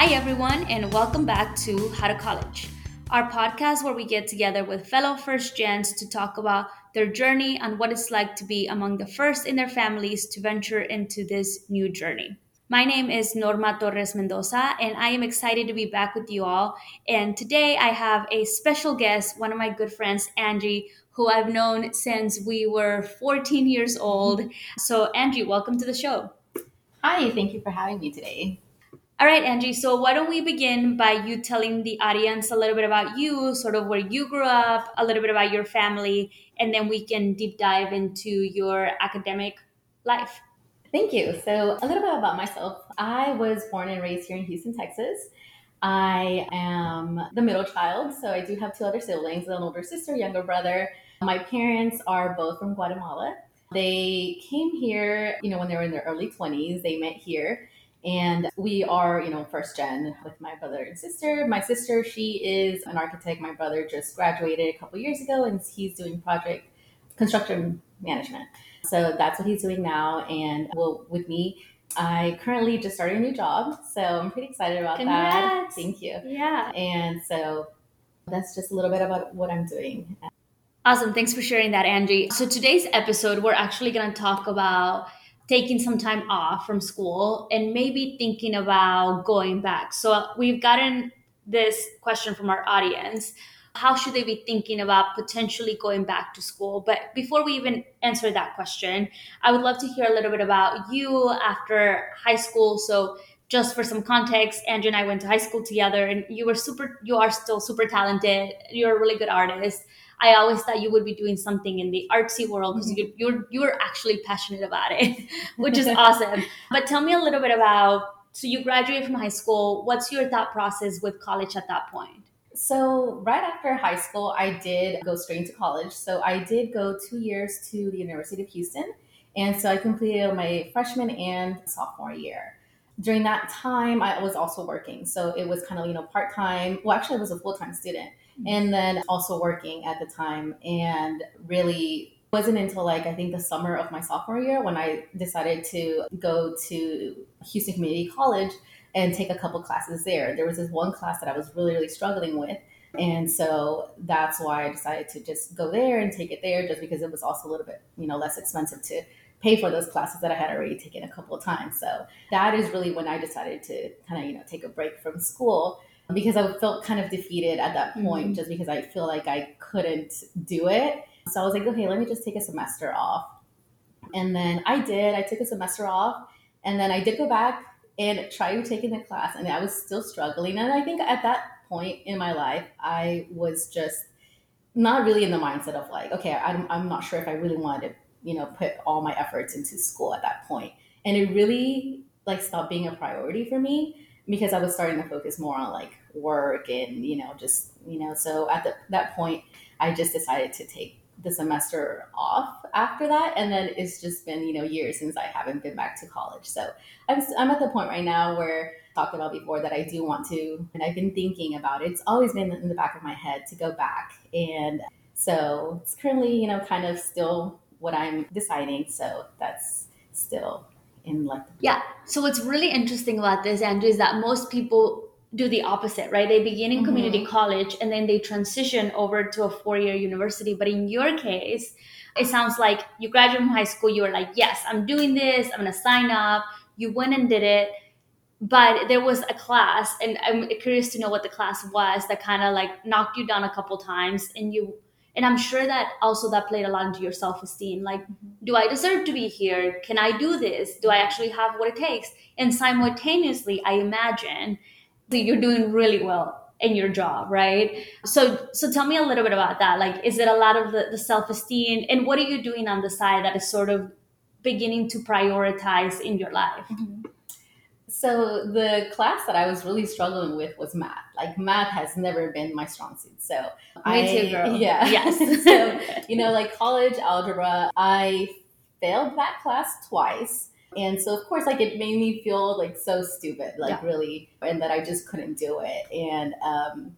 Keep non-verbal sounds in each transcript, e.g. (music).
Hi, everyone, and welcome back to How to College, our podcast where we get together with fellow first gens to talk about their journey and what it's like to be among the first in their families to venture into this new journey. My name is Norma Torres Mendoza, and I am excited to be back with you all. And today I have a special guest, one of my good friends, Angie, who I've known since we were 14 years old. So, Angie, welcome to the show. Hi, thank you for having me today. All right, Angie. So, why don't we begin by you telling the audience a little bit about you, sort of where you grew up, a little bit about your family, and then we can deep dive into your academic life. Thank you. So, a little bit about myself. I was born and raised here in Houston, Texas. I am the middle child, so I do have two other siblings an older sister, younger brother. My parents are both from Guatemala. They came here, you know, when they were in their early 20s. They met here and we are, you know, first gen with my brother and sister. My sister, she is an architect. My brother just graduated a couple years ago and he's doing project construction management. So that's what he's doing now. And well, with me, I currently just started a new job. So I'm pretty excited about Congrats. that. Thank you. Yeah. And so that's just a little bit about what I'm doing. Awesome. Thanks for sharing that, Angie. So today's episode, we're actually going to talk about taking some time off from school and maybe thinking about going back. So we've gotten this question from our audience. How should they be thinking about potentially going back to school? But before we even answer that question, I would love to hear a little bit about you after high school. So just for some context, Angie and I went to high school together and you were super you are still super talented. You're a really good artist. I always thought you would be doing something in the artsy world because mm-hmm. you're, you're you're actually passionate about it, (laughs) which is (laughs) awesome. But tell me a little bit about so you graduated from high school. What's your thought process with college at that point? So right after high school, I did go straight into college. So I did go two years to the University of Houston, and so I completed my freshman and sophomore year during that time i was also working so it was kind of you know part-time well actually i was a full-time student Mm-hmm. and then also working at the time and really wasn't until like I think the summer of my sophomore year when I decided to go to Houston Community College and take a couple classes there. There was this one class that I was really really struggling with. And so that's why I decided to just go there and take it there just because it was also a little bit, you know, less expensive to pay for those classes that I had already taken a couple of times. So that is really when I decided to kind of, you know, take a break from school because I felt kind of defeated at that point mm-hmm. just because I feel like I couldn't do it. So I was like, okay, let me just take a semester off. And then I did. I took a semester off and then I did go back and try taking the class and I was still struggling. And I think at that point in my life, I was just not really in the mindset of like, okay, I'm, I'm not sure if I really wanted to, you know, put all my efforts into school at that point. And it really like stopped being a priority for me because I was starting to focus more on like work and you know just you know so at the, that point i just decided to take the semester off after that. And then it's just been you know years since i haven't been back to college. So i'm, I'm at the point right now where talked about before that i do want to and i've been thinking about it. It's always been in the back of my head to go back. And so it's currently you know kind of still what i'm deciding. So that's still in like yeah. So what's really interesting about this Angie is that most people do the opposite, right? They begin in mm-hmm. community college and then they transition over to a four year university. But in your case, it sounds like you graduated from high school, you were like, yes, I'm doing this, I'm gonna sign up. You went and did it. But there was a class, and I'm curious to know what the class was that kind of like knocked you down a couple times. And you, and I'm sure that also that played a lot into your self esteem. Like, mm-hmm. do I deserve to be here? Can I do this? Do I actually have what it takes? And simultaneously, I imagine you're doing really well in your job right? So so tell me a little bit about that. Like is it a lot of the, the self-esteem? And what are you doing on the side that is sort of beginning to prioritize in your life? Mm-hmm. so the class that i was really struggling with was math. Like math has never been my strong suit. So me I, too girl. Yeah. (laughs) Yes. So you know like college algebra i failed that class twice and so, of course, like it made me feel like so stupid, like yeah. really, and that I just couldn't do it. And um,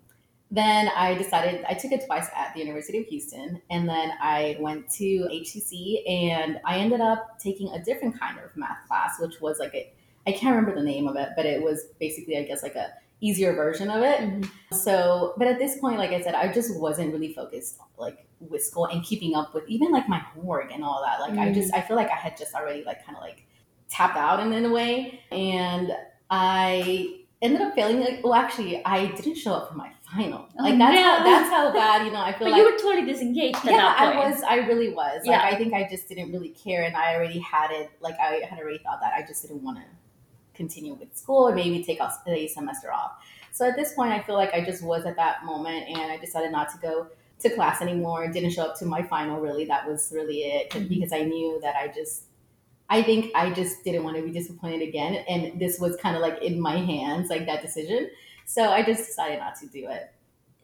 then I decided I took it twice at the University of Houston, and then I went to HCC, and I ended up taking a different kind of math class, which was like a I can't remember the name of it, but it was basically, I guess, like a easier version of it. Mm-hmm. So, but at this point, like I said, I just wasn't really focused like with school and keeping up with even like my homework and all that. Like mm-hmm. I just, mm. I feel like I had just already like kind of like tapped out in, in a way. And I ended up failing like, well, actually, I didn't show up for my final. Oh, like that's no. how that's how bad you know I feel. but like you were totally disengaged. yeah, I was. I really was. Like yeah. I think I just didn't really care, and I already had it. Like I had already thought that I just didn't want to continue with school or maybe take a semester off. So at this point, I feel like I just was at that moment, and I decided not to go to class anymore. Didn't show up to my final. Really, that was really it mm-hmm. because I knew that I just. I think I just didn't want to be disappointed again, and this was kind of like in my hands, like that decision. So I just decided not to do it.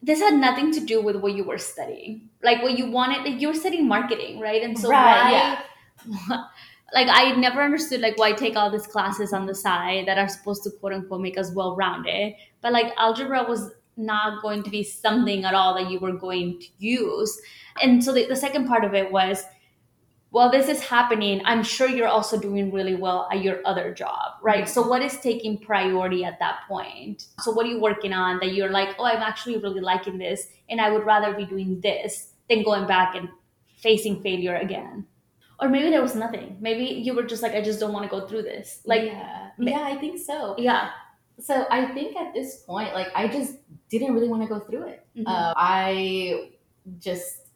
This had nothing to do with what you were studying. Like what you wanted, like you were studying marketing, right? And so right, why yeah. (laughs) like I never understood like why take all these classes on the side that are supposed to quote unquote make us well rounded. But like algebra was not going to be something at all that you were going to use. And so the, the second part of it was while this is happening, I'm sure you're also doing really well at your other job, right? Mm-hmm. So, what is taking priority at that point? So, what are you working on that you're like, oh, I'm actually really liking this, and I would rather be doing this than going back and facing failure again? Or maybe there was nothing. Maybe you were just like, I just don't want to go through this. Like, yeah, yeah I think so. Yeah. So, I think at this point, like, I just didn't really want to go through it. Mm-hmm. Uh, I just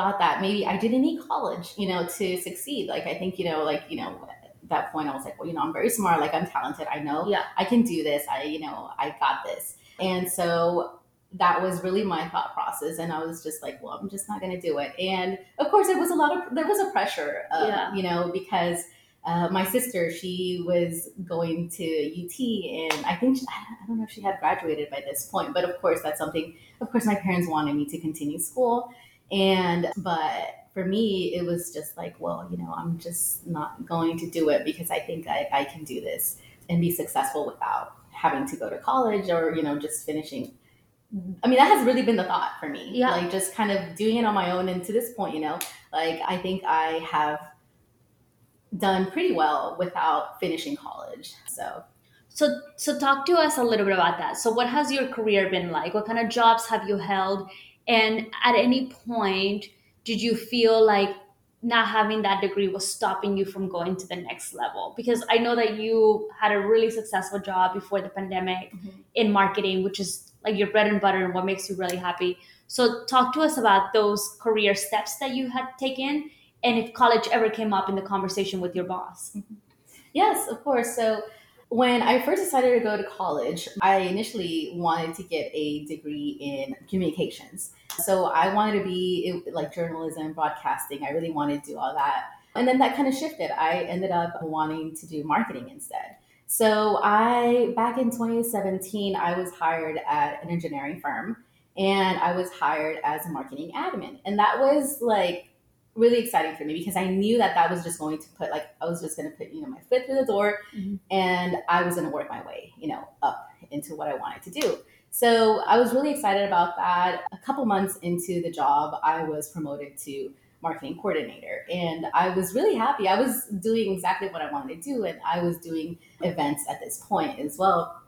thought that maybe I didn't need college, you know, to succeed. Like I think, you know, like, you know, at that point I was like, well, you know, I'm very smart, like I'm talented. I know yeah. I can do this. I, you know, I got this. And so that was really my thought process. And I was just like, well, I'm just not going to do it. And of course, it was a lot of, there was a pressure, yeah. you know, because uh, my sister, she was going to UT, and I think she, I don't know if she had graduated by this point, but of course, that's something. Of course, my parents wanted me to continue school, and, but for me, it was just like, well, you know, I'm just not going to do it because I think I, I can do this and be successful without having to go to college or, you know, just finishing. I mean, that has really been the thought for me. Yeah. Like just kind of doing it on my own. And to this point, you know, like I think I have done pretty well without finishing college. So so so talk to us a little bit about that. So what has your career been like? What kind of jobs have you held? And at any point, did you feel like not having that degree was stopping you from going to the next level? Because I know that you had a really successful job before the pandemic mm-hmm. in marketing, which is like your bread and butter and what makes you really happy. So, talk to us about those career steps that you had taken and if college ever came up in the conversation with your boss. Mm-hmm. Yes, of course. So, when I first decided to go to college, I initially wanted to get a degree in communications. So I wanted to be like journalism, broadcasting. I really wanted to do all that. And then that kind of shifted. I ended up wanting to do marketing instead. So I, back in 2017, I was hired at an engineering firm and I was hired as a marketing admin. And that was like really exciting for me because I knew that that was just going to put like I was just going to put you know my foot through the door, mm-hmm. and I was going to work my way you know up into what I wanted to do. So I was really excited about that. A couple months into the job, I was promoted to marketing coordinator, and I was really happy. I was doing exactly what I wanted to do, and I was doing events at this point as well.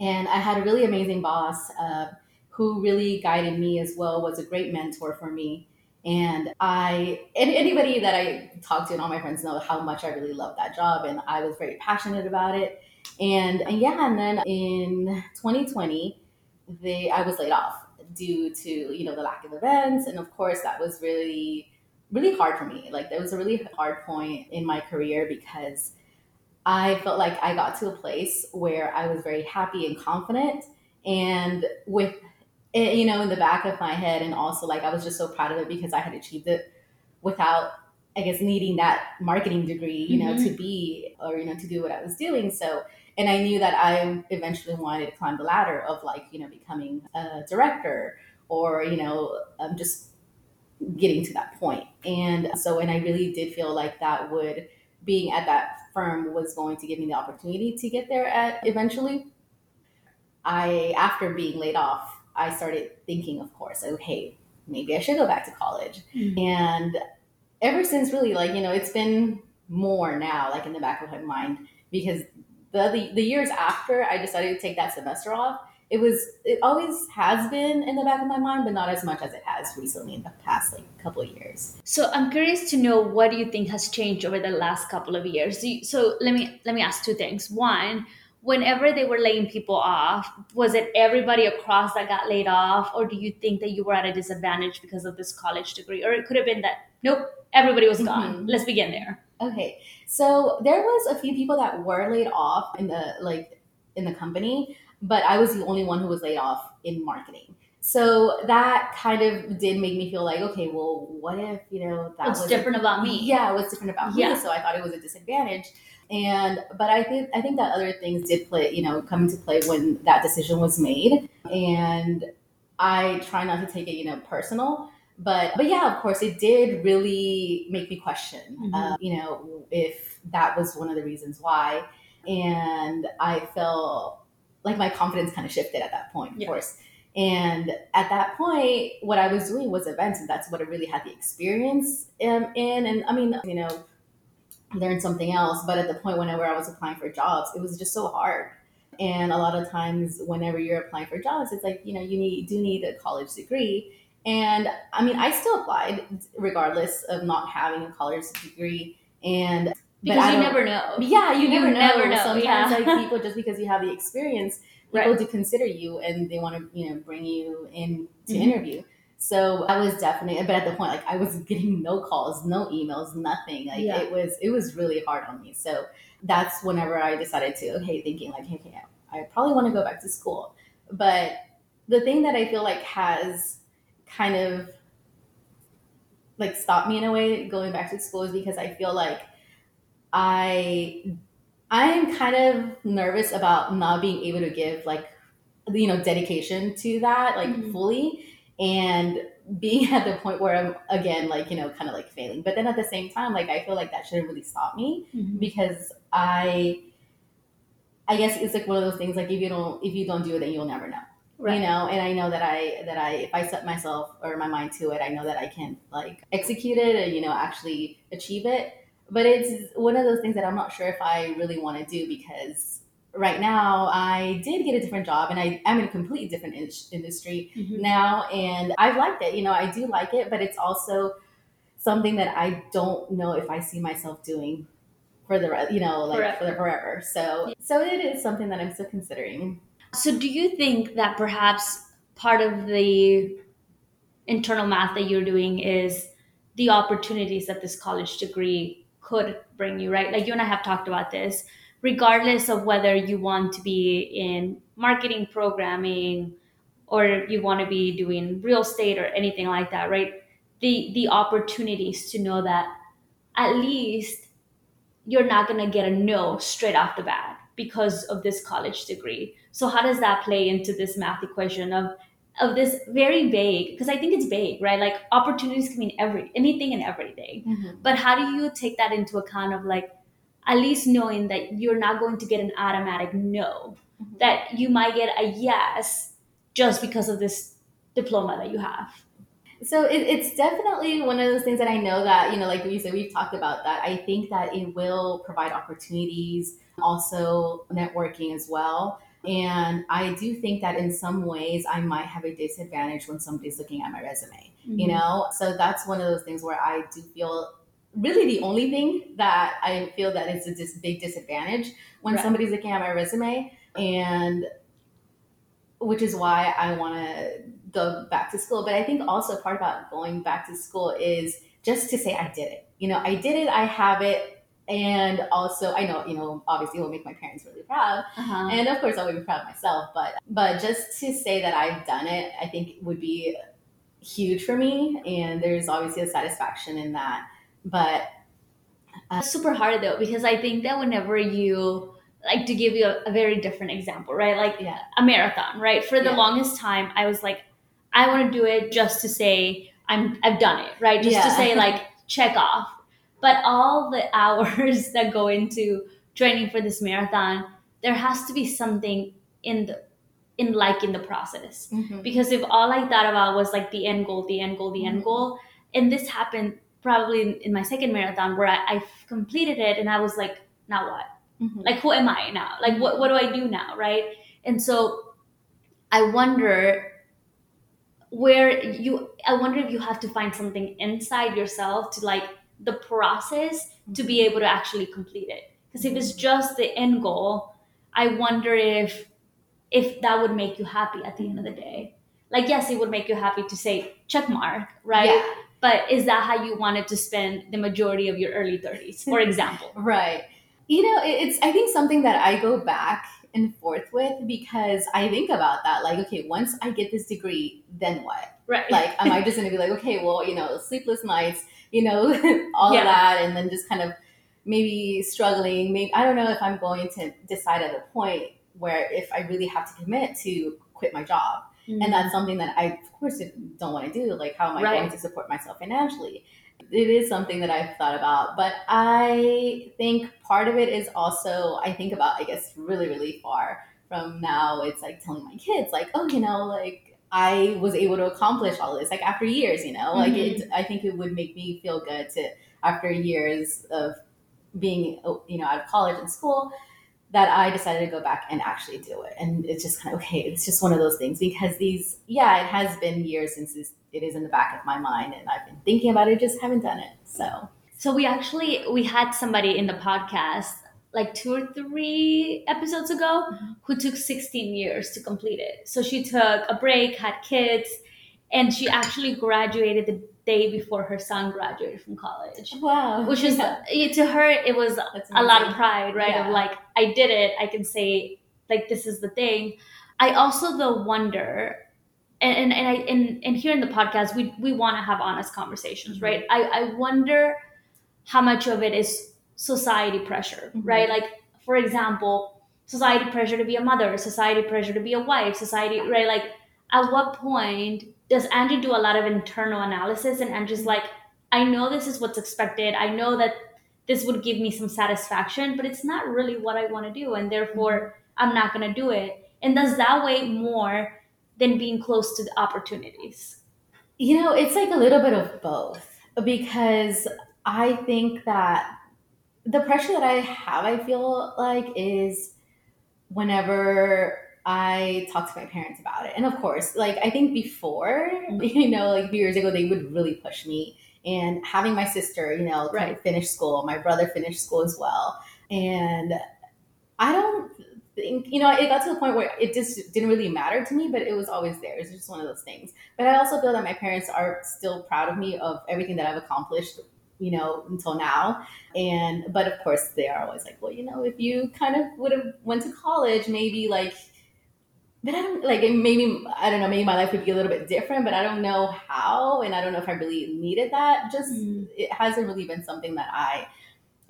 And I had a really amazing boss uh, who really guided me as well. Was a great mentor for me and I, and anybody that I talk to and all my friends know how much I really love that job. And I was very passionate about it. And, and yeah, and then in 2020, they, I was laid off due to, you know, the lack of events. And of course, that was really, really hard for me. Like, that was a really hard point in my career because I felt like I got to a place where I was very happy and confident. And with it, you know, in the back of my head. And also, like, I was just so proud of it because I had achieved it without, I guess, needing that marketing degree, you know, mm-hmm. to be or, you know, to do what I was doing. So, and I knew that I eventually wanted to climb the ladder of, like, you know, becoming a director or, you know, um, just getting to that point. And so, and I really did feel like that would, being at that firm was going to give me the opportunity to get there at eventually. I, after being laid off, I started thinking, of course, okay, maybe I should go back to college. Mm-hmm. And ever since, really, like, you know, it's been more now, like in the back of my mind, because the, the the years after I decided to take that semester off, it was it always has been in the back of my mind, but not as much as it has recently in the past like couple of years. So I'm curious to know what do you think has changed over the last couple of years. So let me let me ask two things. One, whenever they were laying people off, was it everybody across that got laid off, or do you think that you were at a disadvantage because of this college degree, or it could have been that nope, everybody was gone. Mm-hmm. Let's begin there. Okay, so there was a few people that were laid off in the like in the company but I was the only one who was laid off in marketing. So that kind of did make me feel like, okay, well, what if you know that was different about me? Yeah, it was different about yeah. me. So I thought it was a disadvantage. And but I think I think that other things did play, you know, come into play when that decision was made. And I try not to take it, you know, personal. But but yeah, of course, it did really make me question, mm-hmm. uh, you know, if that was one of the reasons why. And I felt like my confidence kind of shifted at that point, of yeah. course. And at that point, what I was doing was events, and that's what I really had the experience um, in. And I mean, you know, learn something else. But at the point whenever I was applying for jobs, it was just so hard. And a lot of times, whenever you're applying for jobs, it's like you know you need do need a college degree. And I mean, I still applied regardless of not having a college degree. And because you never know. Yeah, you, you never, know. never know. Sometimes yeah. like (laughs) people just because you have the experience, people right. do consider you and they want to you know bring you in to mm-hmm. interview. So I was definitely, but at the point like I was getting no calls, no emails, nothing. Like yeah. it was it was really hard on me. So that's whenever I decided to okay, thinking like okay, I probably want to go back to school. But the thing that I feel like has kind of like stopped me in a way going back to school is because I feel like I I'm kind of nervous about not being able to give like you know dedication to that like mm-hmm. fully and being (laughs) at the point where I'm again like you know kind of like failing. But then at the same time, like I feel like that shouldn't really stop me mm-hmm. because I I guess it's like one of those things like if you don't if you don't do it then you'll never know. Right. You know, and I know that I that I if I set myself or my mind to it, I know that I can like execute it and you know actually achieve it but it's one of those things that I'm not sure if I really want to do because right now I did get a different job and I am in a completely different in- industry mm-hmm. now and I've liked it. You know, I do like it, but it's also something that I don't know if I see myself doing for the rest, you know, like forever. for the forever. So, so it is something that I'm still considering. So, do you think that perhaps part of the internal math that you're doing is the opportunities that this college degree could bring you, right? Like you and I have talked about this, regardless of whether you want to be in marketing programming or you want to be doing real estate or anything like that, right? The the opportunities to know that at least you're not going to get a no straight off the bat because of this college degree. So how does that play into this math equation of of this very vague because i think it's vague right like opportunities can mean every anything and everything mm-hmm. but how do you take that into account of like at least knowing that you're not going to get an automatic no mm-hmm. that you might get a yes just because of this diploma that you have so it, it's definitely one of those things that i know that you know like you said we've talked about that i think that it will provide opportunities also networking as well and I do think that in some ways I might have a disadvantage when somebody's looking at my resume, mm-hmm. you know? So that's one of those things where I do feel really the only thing that I feel that is a dis- big disadvantage when right. somebody's looking at my resume. And which is why I want to go back to school. But I think also part about going back to school is just to say I did it. You know, I did it, I have it, and also I know you know obviously it will make my parents really proud uh-huh. and of course I will be proud of myself but but just to say that I've done it I think would be huge for me and there's obviously a satisfaction in that but uh, super hard though because I think that whenever you like to give you a, a very different example right like yeah. a marathon right for the yeah. longest time I was like I want to do it just to say I'm I've done it right just yeah. to say like (laughs) check off but all the (laughs) hours that go into training for this marathon, there has to be something in the in like in the process. Mm-hmm. Because if all I thought about was like the end goal, the end goal, the mm-hmm. end goal, and this happened probably in, in my second marathon where I, I completed it and I was like, now what? Mm-hmm. Like, who am I now? Like, what, what do I do now? Right. And so I wonder where you, I wonder if you have to find something inside yourself to like the process to be able to actually complete it. Because if it's just the end goal, I wonder if if that would make you happy at the end of the day. Like yes, it would make you happy to say check mark, right? Yeah. But is that how you wanted to spend the majority of your early 30s, for (laughs) example? right. You know, it's I think something that I go back and forth with because I think about that. Like, okay, once I get this degree, then what? Right. Like, am I (laughs) just gonna be like, okay, well, you know, sleepless nights, you know, (laughs) all yeah. of that, and then just kind of maybe struggling. Maybe I don't know if I'm going to decide at a point where if I really have to commit to quit my job. Mm-hmm. And that's something that I, of course, don't want to do. Like, how am I right. going to support myself financially? It is something that I've thought about, but I think part of it is also I think about I guess really really far from now. It's like telling my kids like, oh, you know, like I was able to accomplish all this like after years, you know, mm-hmm. like it. I think it would make me feel good to after years of being you know out of college and school that I decided to go back and actually do it. And it's just kind of okay. It's just one of those things because these, yeah, it has been years since this, it is in the back of my mind, and I've been thinking about it, just haven't done it. So, so we actually we had somebody in the podcast like two or three episodes ago mm-hmm. who took 16 years to complete it. So she took a break, had kids, and she actually graduated the day before her son graduated from college. Wow. Which is yeah. to her it was a lot of pride, right? Yeah. Of like I did it. I can say like this is the thing. I also though wonder and, and, and I and, and here in the podcast we we want to have honest conversations, mm-hmm. right? I, I wonder how much of it is society pressure, mm-hmm. right? Like for example, society pressure to be a mother, society pressure to be a wife, society right? Like at what point does Angie do a lot of internal analysis and Angie's like, I know this is what's expected. I know that this would give me some satisfaction, but it's not really what I want to do. And therefore, mm-hmm. I'm not going to do it. And does that weigh more than being close to the opportunities? You know, it's like a little bit of both because I think that the pressure that I have, I feel like, is whenever I talked to my parents about it. And of course, like I think before, mm-hmm. (laughs) you know, like a few years ago, they would really push me. And having my sister, you know, right. finish school, my brother finished school as well. And I don't think, you know, it got to the point where it just didn't really matter to me, but it was always there. It's just one of those things. But I also feel that my parents are still proud of me of everything that I've accomplished you know until now and but of course they are always like well you know if you kind of would have went to college maybe like but I don't like maybe I don't know maybe my life would be a little bit different, but I don't know how, and I don't know if I really needed that. Just mm. it hasn't really been something that I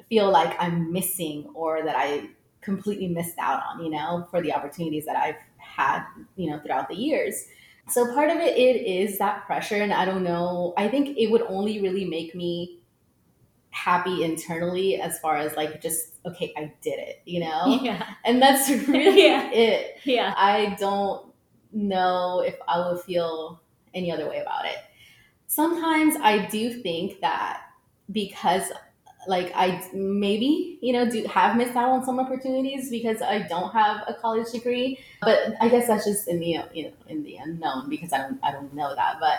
feel like I'm missing or that I completely missed out on, you know, for the opportunities that I've had, you know, throughout the years. So part of it, it is that pressure, and I don't know. I think it would only really make me happy internally as far as like just okay i did it you know (laughs) yeah. and that's (laughs) really yeah. it yeah i don't know if i will feel any other way about it sometimes i do think that because like i maybe you know do have missed out on some opportunities because i don't have a college degree but i guess that's just in the you know in the unknown because i don't i don't know that but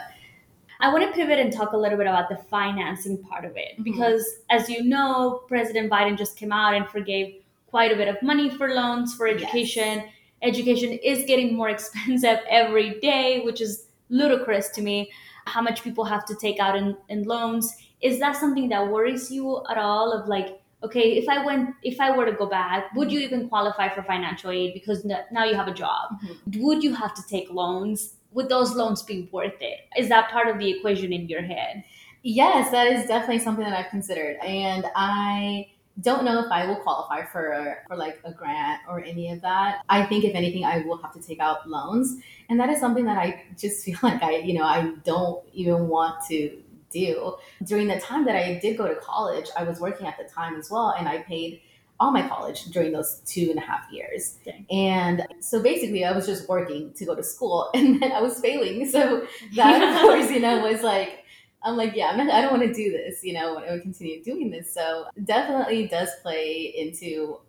I want to pivot and talk a little bit about the financing part of it mm-hmm. because, as you know, President Biden just came out and forgave quite a bit of money for loans for education. Yes. Education is getting more (laughs) expensive every day, which is ludicrous to me. How much people have to take out in, in loans. Is that something that worries you at all? Of like, okay, if I went, if I were to go back, would you even qualify for financial aid because now you have a job? Mm-hmm. Would you have to take loans? Would those loans be worth it? Is that part of the equation in your head? Yes, that is definitely something that I've considered. And I don't know if I will qualify for for like a grant or any of that. I think if anything I will have to take out loans. And that is something that I just (laughs) feel like I, you know, I don't even want to do. During the time that I did go to college, I was working at the time as well and I paid all my college during those two and a half years. Okay. And so basically, I was just working to go to school (laughs) and then I was failing. So (laughs) that, of course, you know, was like, I'm like, yeah, not, i don't want to do this, you know, I would continue doing this. So definitely does play into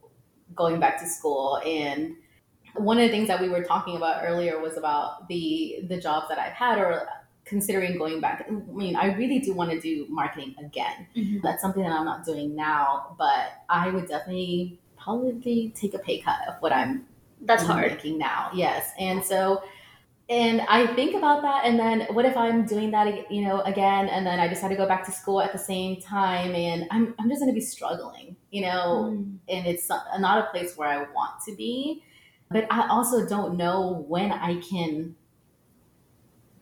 going back to school and one of the things that we were talking about earlier was about the the jobs that I've had or considering going back. I mean, I really do want to do marketing again. Mm-hmm. That's something that I'm not doing now, but I would definitely probably take a pay cut of what I'm that's hard making now. Yes, and so and I think about that, and then what if I'm doing that, you know, again, and then I decide to go back to school at the same time, and I'm I'm just going to be struggling, you know, mm. and it's not, not a place where I want to be, but I also don't know when I can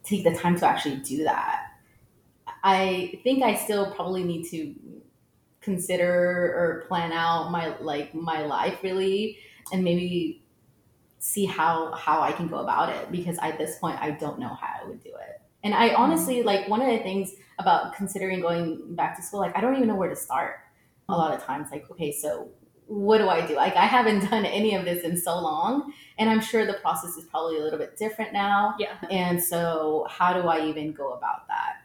take the time to actually do that. I think I still probably need to consider or plan out my like my life really and maybe see how how I can go about it because at this point I don't know how I would do it. And I honestly mm-hmm. like one of the things about considering going back to school like I don't even know where to start. A lot of times like okay, so what do I do? Like I haven't (laughs) done any of this in so long and I'm sure the process is probably a little bit different now. Yeah. And so how do I even go about that?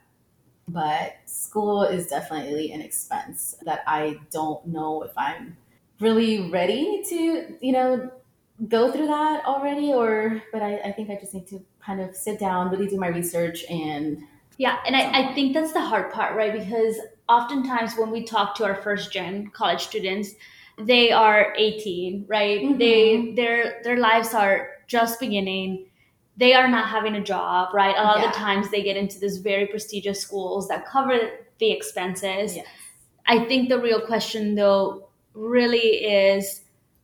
But school is definitely an expense that I don't know if I'm really ready to, you know, go through that already or but I, I think I just need to kind of sit down, really do my research and yeah, and I, I think that's the hard part, right? Because oftentimes when we talk to our first gen college students, they are 18 right mm-hmm. they their their lives are just beginning they are not having a job right a lot yeah. of the times they get into these very prestigious schools that cover the expenses yes. i think the real question though really is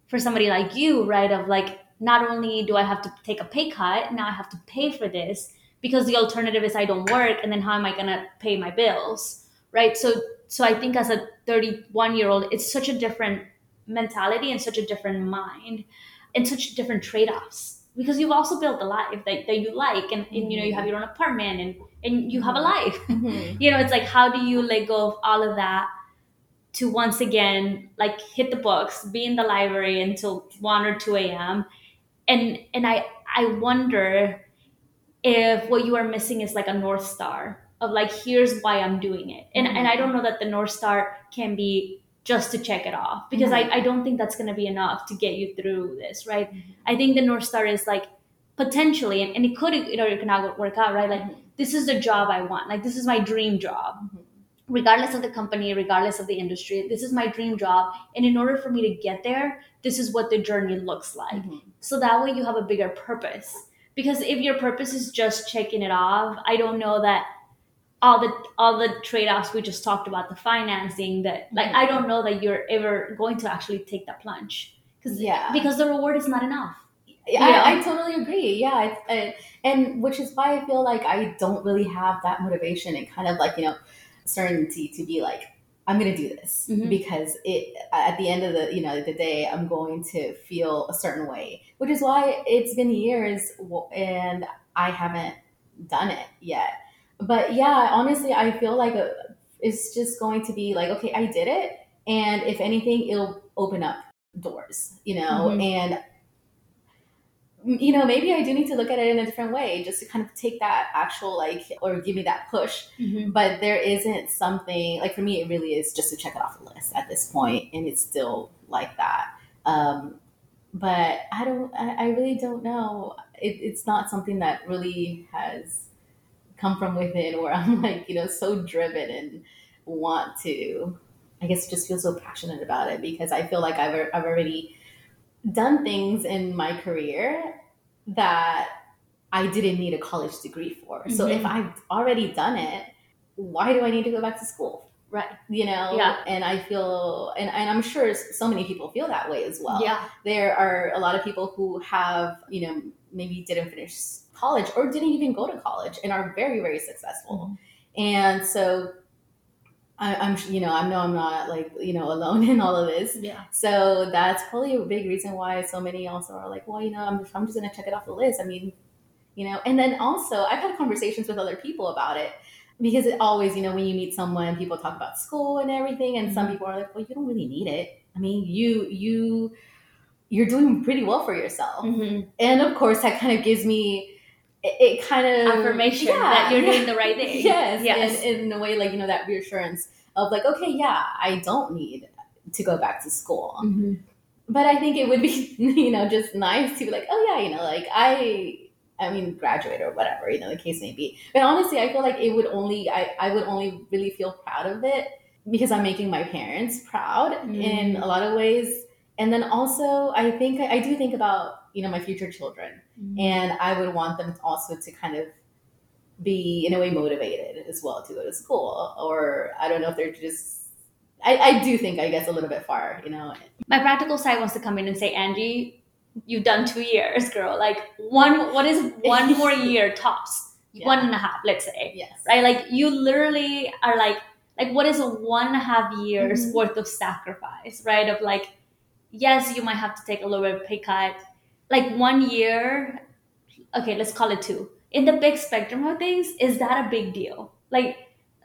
for somebody like you right of like not only do i have to take a pay cut now i have to pay for this because the alternative is i don't work and then how am i going to pay my bills right so so i think as a 31 year old it's such a different mentality and such a different mind and such different trade-offs. Because you've also built a life that, that you like and, and you know you have your own apartment and, and you have a life. (laughs) Mm-hmm. you know it's like how do you let go of all of that to once again like hit the books be in the library until 1 or 2 a.m and and i i wonder if what you are missing is like a north star of like here's why i'm doing it. And mm-hmm. and i don't know that the north star can be just to check it off because mm-hmm. I, I don't think that's going to be enough to get you through this right mm-hmm. i think the north star is like potentially and, and it could you know it can not work out right like mm-hmm. this is the job i want like this is my dream job mm-hmm. regardless of the company regardless of the industry this is my dream job and in order for me to get there this is what the journey looks like mm-hmm. so that way you have a bigger purpose because if your purpose is just checking it off i don't know that all the all the trade-offs we just talked about the financing that like i don't know that you're ever going to actually take that plunge. Because yeah. because the reward is not enough. Yeah, I, I, totally agree. Yeah, I, and which is why I feel like I don't really have that motivation and kind of like you know certainty to be like I'm going to do this. Mm-hmm. because it at the end of the you know the day I'm going to feel a certain way, which is why it's been years and I haven't done it yet but yeah, honestly, I feel like a, uh, it's just going to be like, okay, I did it. And if anything, it'll open up doors, you know, mm-hmm. and you know, maybe I do need to look at it in a different way just to kind of take that actual like or give me that push. Mm-hmm. But there isn't something like for me, it really is just to check it off the list at this point, and it's still like that. Um, but I don't, I, I really don't know. It, it's not something that really has come from within where I'm (laughs) like, you know, so driven and want to, I guess, just feel so passionate about it because I feel like I've, I've already done things in my career that I didn't need a college degree for. Mm-hmm. So if mm-hmm. I've already done it, why do I need to go back to school? Right. You know? Yeah. And I feel, and, and I'm sure so many people feel that way as well. Yeah. There are a lot of people who have, you know, maybe didn't finish college or didn't even go to college and are very very successful mm-hmm. and so I, am you know I know I'm not like you know alone (laughs) in all of this yeah so that's probably a big reason why so many also are like well you know I'm, I'm just gonna check it off the list I mean you know and then also I've had conversations with other people about it because it always you know when you meet someone people talk about school and everything and mm-hmm. some people are like well you don't really need it I mean you you you're doing pretty well for yourself mm-hmm. and of course that kind of gives me it, it kind of affirmation yeah, that you're doing the right thing. (laughs) Yes, yes. And, in a way, like you know, that reassurance of like, okay, yeah, I don't need to go back to school. Mm-hmm. but I think it would be, (laughs) you know, just nice to be like, oh yeah, you know, like I, I mean, graduate or whatever, you know, the case may be. But honestly, I feel like it would only, I, I would only really feel proud of it because I'm making my parents proud mm. in a lot of ways. And then also, I think I do think about, you know, my future children, mm. and I would want them also to kind of be in a way motivated as well to go to school, or I don't know if they're just I, I do think I guess a little bit far, you know. My practical side wants to come in and say, Angie, you've done two years, girl. Like one, what is one (laughs) more year tops? Yeah. One and a half, let's say. Yes. Right? Like you literally are like, like what is a one and a half years mm-hmm. worth of sacrifice, right? Of like, yes, you might have to take a little bit of pay cut. Like one year, okay, let's call it two. In the big spectrum of things, is that a big deal? Like,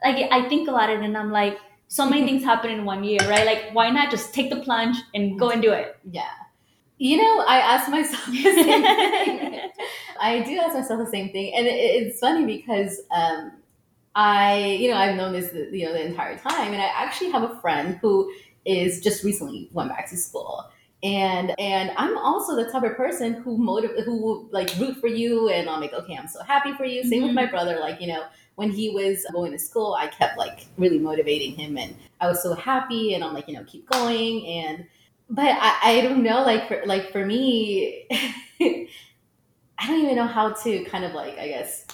like I think about it and I'm like, so many (laughs) things happen in one year, right? Like, why not just take the plunge and go and do it? Yeah. You know, I ask myself the same thing. (laughs) I do ask myself the same thing, and it, it's funny because um, I, you know, I've known this, you know, the entire time, and I actually have a friend who is just recently went back to school, and and I'm also the type of person who motivate, who like root for you, and I'm like, okay, I'm so happy for you. Same mm-hmm. with my brother, like you know, when he was going to school, I kept like really motivating him and I was so happy and I'm like, you know, keep going. And, but I, I don't know, like, for, like for me, (laughs) I don't even know how to kind of like, I guess,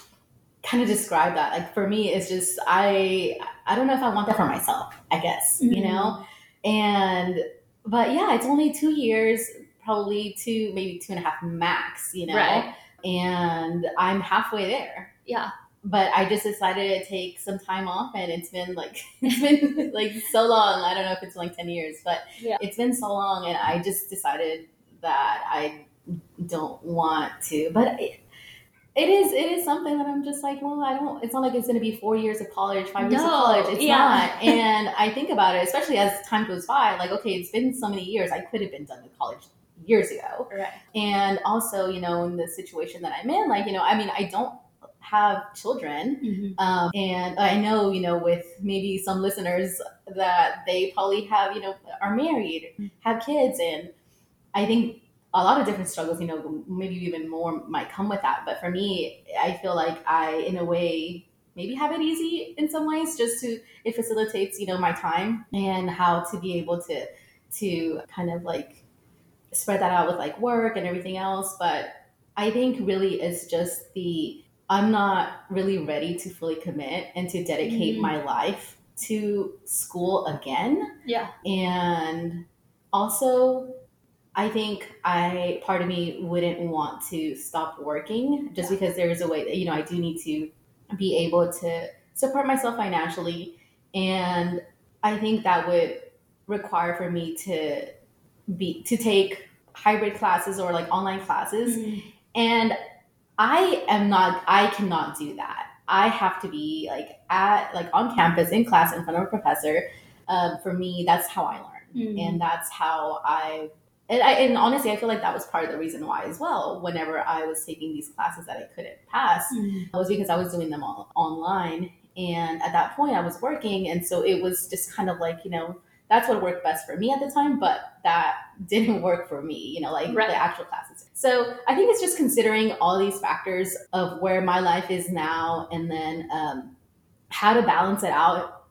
kind of describe that. Like for me, it's just, I, I don't know if I want that for myself, I guess, mm-hmm. you know? And, but yeah, it's only two years, probably two, maybe two and a half max, you know? Right. And I'm halfway there. Yeah but I just decided to take some time off, and it's been like (laughs) it's been (laughs) like so long. I don't know if it's like ten years, but yeah. it's been so long, and I just decided that I don't want to. But it, it is it is something that I'm just like, well, I don't. It's not like it's going to be four years of college, five years of college. It's yeah. not. (laughs) And I think about it, especially as time goes by. Like, okay, it's been so many years. I could have been done with college years ago. Right. And also, you know, in the situation that I'm in, like, you know, I mean, I don't have children. Mm-hmm. Um, and I know, you know, with maybe some listeners that they probably have, you know, are married, mm-hmm. have kids. And I think a lot of different struggles, you know, maybe even more might come with that. But for me, I feel like I, in a way, maybe have it easy in some ways just to, it facilitates, you know, my time and how to be able to, to kind of like spread that out with like work and everything else. But I think really it's just the I'm not really ready to fully commit and to dedicate mm. my life to school again. Yeah. And also, I think I part of me wouldn't want to stop working just yeah. because there is a way that you know I do need to be able to support myself financially and I think that would require for me to be to take hybrid classes or like online classes mm. and I am not, I cannot do that. I have to be like at, like on campus in class in front of a professor. Um, for me, that's how I learn. Mm-hmm. And that's how I, and, I, and honestly, I feel like that was part of the reason why as well. Whenever I was taking these classes that I couldn't pass, mm-hmm. was because I was doing them all online. And at that point, I was working. And so it was just kind of like, you know, that's what worked best for me at the time, but that (laughs) didn't work for me, you know, like right. the actual classes. So I think it's just considering all these factors of where my life is now and then um, how to balance it out.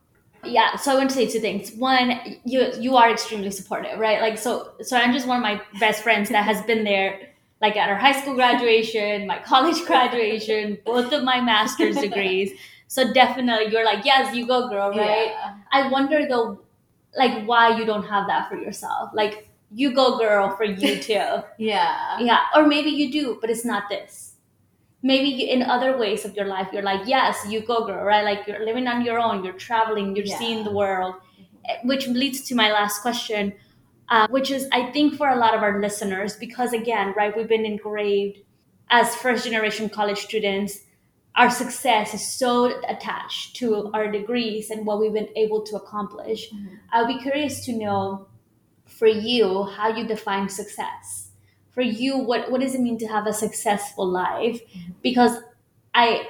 Yeah, so I want to say two things. One, you you are extremely supportive, right? Like so so I'm just one of my best friends that has been there like at our high school graduation, my (laughs) college graduation, both of my master's degrees. So definitely you're like, yes, you go girl, right? Yeah. I wonder though like why you don't have that for yourself like you go girl for you too (laughs) yeah yeah or maybe you do but it's not this maybe in other ways of your life you're like yes you go girl right like you're living on your own you're traveling you're yeah. seeing the world mm-hmm. which leads to my last question uh, which is i think for a lot of our listeners because again right we've been engraved as first generation college students our success is so attached to our degrees and what we've been able to accomplish. Mm-hmm. I'll be curious to know for you how you define success. For you, what, what does it mean to have a successful life? Mm-hmm. Because I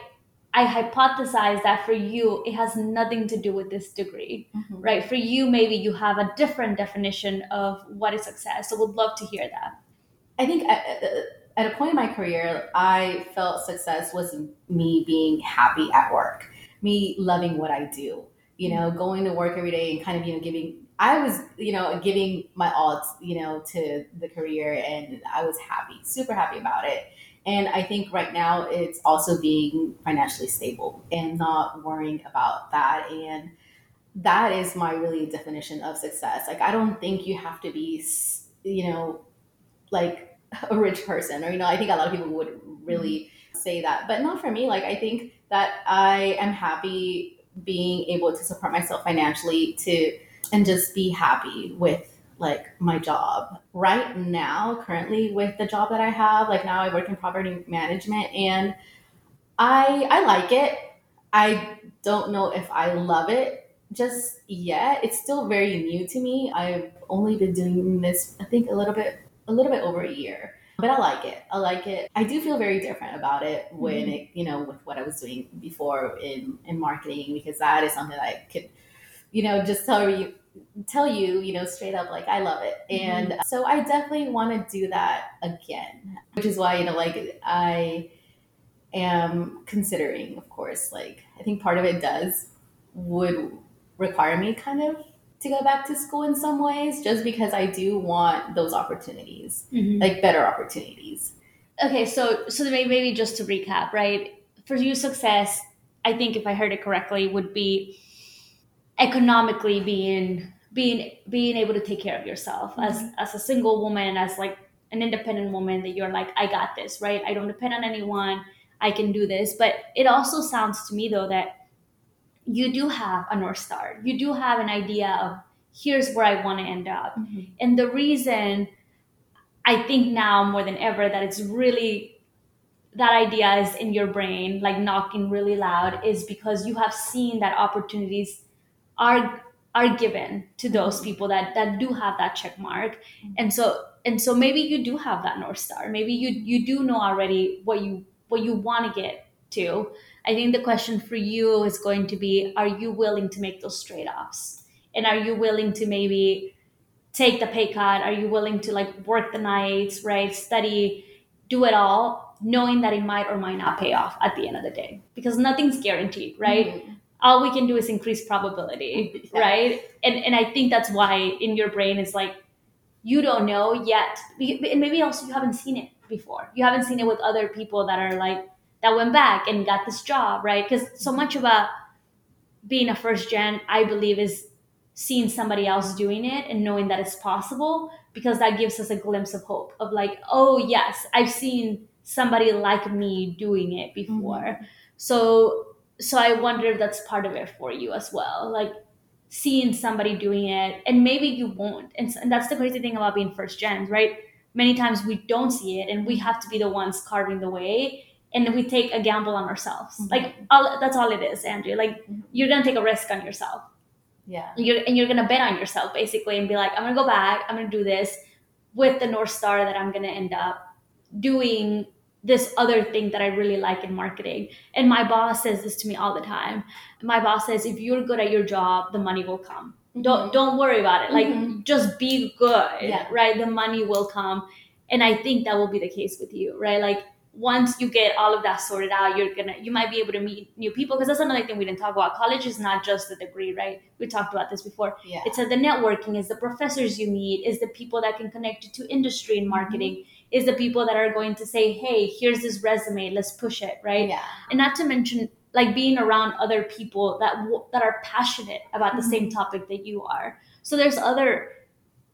I hypothesize that for you, it has nothing to do with this degree, Mhm. right? For you, maybe you have a different definition of what is success. So, would love to hear that. I think at a point in my career, I felt success was me being happy at work, me loving what I do, you know, going to work every day and kind of, you know, giving, I was, you know, giving my all, you know, to the career and I was happy, super happy about it. And I think right now it's also being financially stable and not worrying about that. And that is my really definition of success. Like, I don't think you have to be, you know, like a rich person or you know i think a lot of people would really mm-hmm. say that but not for me like i think that i am happy being able to support myself financially to and just be happy with like my job. Right now currently with the job that i have like now i work in property management and i i like it. I don't know if i love it just yet. It's still very new to me. I've only been doing this i think a little bit a little bit over a year but i like it. I like it. I do feel very different about it when mm-hmm. it you know with what i was doing before in in marketing because that is something that i could you know just tell you tell you you know straight up like i love it mm-hmm. and so i definitely want to do that again which is why you know like i am considering of course like i think part of it does would require me kind of to go back to school in some ways just because I do want those opportunities, mm-hmm. like better opportunities. Okay, so so maybe, maybe just to recap, right? For you, success, I think if I heard it correctly, would be economically being being being able to take care of yourself as mm-hmm. as a single woman, as like an independent woman that you're like, I got this, right? I don't depend on anyone. I can do this. But it also sounds to me though that you do have a north star. You do have an idea of here's where I want to end up. Mm-hmm. And the reason I think now more than ever that it's really that idea is in your brain, like knocking really loud, is because you have seen that opportunities are are given to those mm-hmm. people that that do have that check mark. Mm-hmm. And so and so maybe you do have that north star. Maybe you you do know already what you what you want to get to. I think the question for you is going to be are you willing to make those trade offs? And are you willing to maybe take the pay cut? Are you willing to like work the nights, right? Study, do it all, knowing that it might or might not pay off at the end of the day? Because nothing's guaranteed, right? Mm-hmm. All we can do is increase probability, (laughs) Yeah. right? And and I think that's why in your brain is like you don't know yet. And maybe also you haven't seen it before. You haven't seen it with other people that are like that went back and got this job, right? Because so much about being a first gen, I believe, is seeing somebody else doing it and knowing that it's possible because that gives us a glimpse of hope of like, oh yes, I've seen somebody like me doing it before. Mm-hmm. So so I wonder if that's part of it for you as well. Like seeing somebody doing it and maybe you won't. And, and that's the crazy thing about being first gens, right? Many times we don't see it and we have to be the ones carving the way and we take a gamble on ourselves. Mhm. Like all, that's all it is, Andrew. Like Mhm. you're gonna take a risk on yourself. Yeah. You're, and you're gonna bet on yourself basically and be like, I'm gonna go back, I'm gonna do this with the North Star that I'm gonna end up doing this other thing that I really like in marketing. And my boss says this to me all the time. My boss says, if you're good at your job, the money will come. Don't don't worry about it. Like Mhm. just be good, Yeah. right? The money will come. And I think that will be the case with you, right? Like once you get all of that sorted out, you're gonna you might be able to meet new people because that's another thing we didn't talk about. College is not just the degree, right? We talked about this before. Yeah. It's the networking, is the professors you meet, is the people that can connect you to industry and marketing, is the people that are going to say, hey, here's this resume, let's push it, right? Yeah. And not to mention like being around other people that w- that are passionate about the Mhm. same topic that you are. So there's other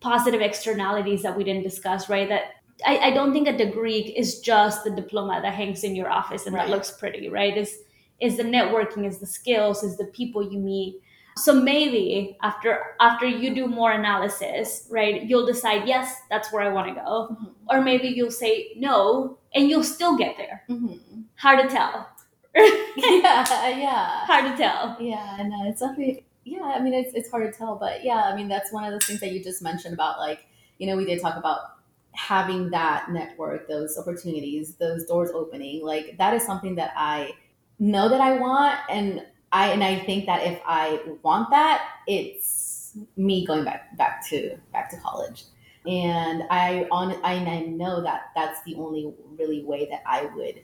positive externalities that we didn't discuss, right? That I, I don't think a degree is just the diploma that hangs in your office and Right. that looks pretty, right? Is is the networking, is the skills, is the people you meet. So maybe after after you do more analysis, right, you'll decide, yes, that's where I want to go. Mhm. Or maybe you'll say no and you'll still get there. Mhm. (laughs) (laughs) Hard to tell. yeah. Yeah. Hard to tell. Yeah, and uh, it's definitely yeah. I mean, it's it's hard to tell, but yeah, I mean, that's one of the things that you just mentioned about like you know we did talk about having that network, those opportunities, those doors opening. Like that is something that I know that I want and I and I think that if I want that, it's me going back back to back to college. And I on and I know that that's the only really way that I would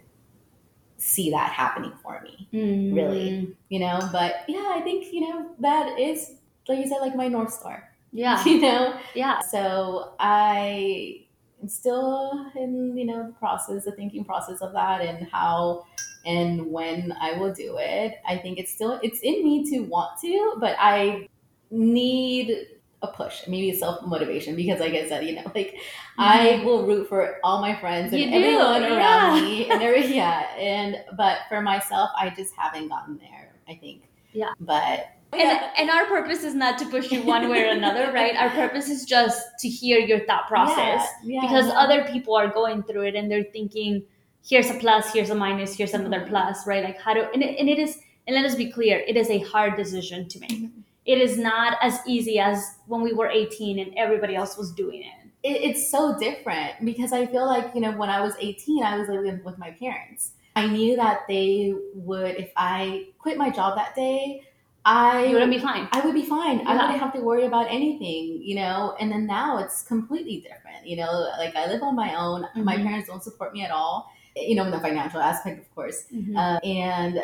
see that happening for me. Mm. Really. You know, but yeah, I think, you know, that is like you said, like my North Star. Yeah. (laughs) You know? Yeah. So I am still in, you know, the process, the thinking process of that and how and when I will do it. I think it's still it's in me to want to, but I need a push, maybe self motivation, because like I said, you know, (laughs) like mm-hmm. I will root for all my friends and everyone yeah. around me, and every (laughs) yeah, and but for myself, I just haven't gotten there. I think. Yeah. But and, and our purpose is not to push you one way or another, right? Our purpose is just to hear your thought process yeah, yeah, because yeah. other people are going through it and they're thinking, here's a plus, here's a minus, here's another mm-hmm. plus, right? Like how do and it, and it is and let us be clear, it is a hard decision to make. Mm-hmm. It is not as easy as when we were 18 and everybody else was doing it. it it's so different because I feel like, you know, when I was 18, I was living with my parents. I knew that they would, if I quit my job that day, I you would be fine. I would be fine. Yeah. I wouldn't have to worry about anything, you know. And then now it's completely different, you know. Like I live on my own. Mm-hmm. My parents don't support me at all, you know, in the financial aspect, of course. Mm-hmm. Uh, and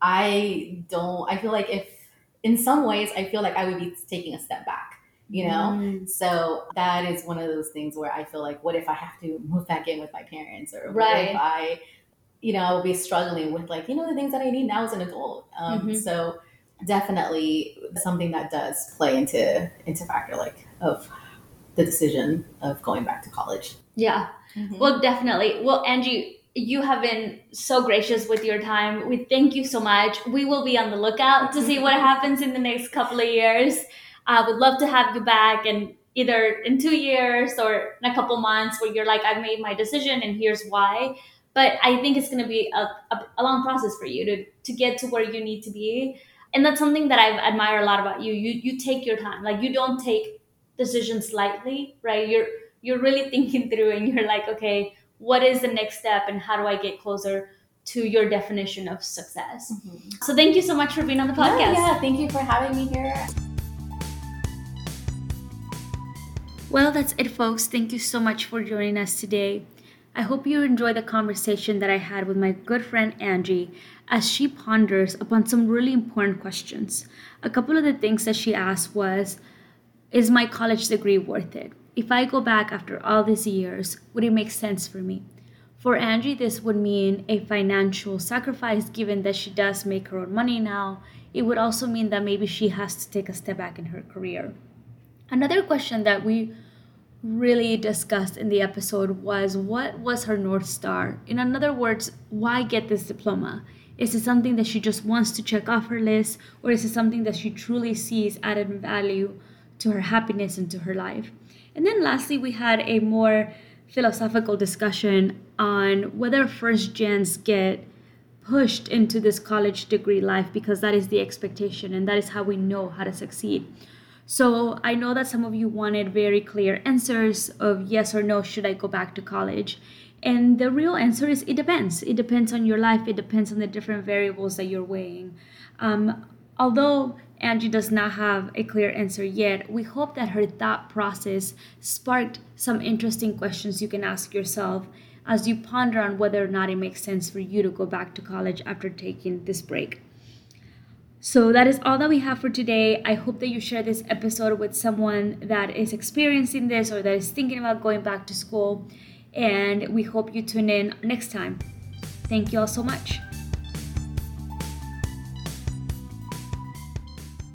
I don't. I feel like if, in some ways, I feel like I would be taking a step back, you know. Mm. So that is one of those things where I feel like, what if I have to move back in with my parents, or what right. if I, you know, I will be struggling with like you know the things that I need now as an adult. Um, mm-hmm. So definitely something that does play into into factor like of the decision of going back to college. Yeah. Mm-hmm. Well, definitely. Well, Angie, you have been so gracious with your time. We thank you so much. We will be on the lookout to see what mm-hmm. happens in the next couple of years. I would love to have you back and either in two years or in a couple months where you're like, I've made my decision and here's why. But I think it's going to be a, a, a long process for you to, to get to where you need to be and that's something that I admire a lot about you. You you take your time. Like you don't take decisions lightly, right? You're you're really (laughs) thinking through and you're like, okay, what is the next step and how do I get closer to your definition of success? Mm-hmm. So thank you so much for being on the podcast. Yeah, yeah, thank you for having me here. Well, that's it, folks. Thank you so much for joining us today. I hope you enjoy the conversation that I had with my good friend Angie as she ponders upon some really important questions. A couple of the things that she asked was Is my college degree worth it? If I go back after all these years, would it make sense for me? For Angie, this would mean a financial sacrifice given that she does make her own money now. It would also mean that maybe she has to take a step back in her career. Another question that we really discussed in the episode was what was her North Star? In other words, why get this diploma? Is it something that she just wants to check off her list, or is it something that she truly sees added value to her happiness and to her life? And then lastly, we had a more philosophical discussion on whether first gens get pushed into this college degree life because that is the expectation and that is how we know how to succeed. So I know that some of you wanted very clear answers of yes or no, should I go back to college? And the real answer is it depends. It depends on your life, it depends on the different variables that you're weighing. Um, although Angie does not have a clear answer yet, we hope that her thought process sparked some interesting questions you can ask yourself as you ponder on whether or not it makes sense for you to go back to college after taking this break. So that is all that we have for today. I hope that you share this episode with someone that is experiencing this or that is thinking about going back to school. And we hope you tune in next time. Thank you all so much.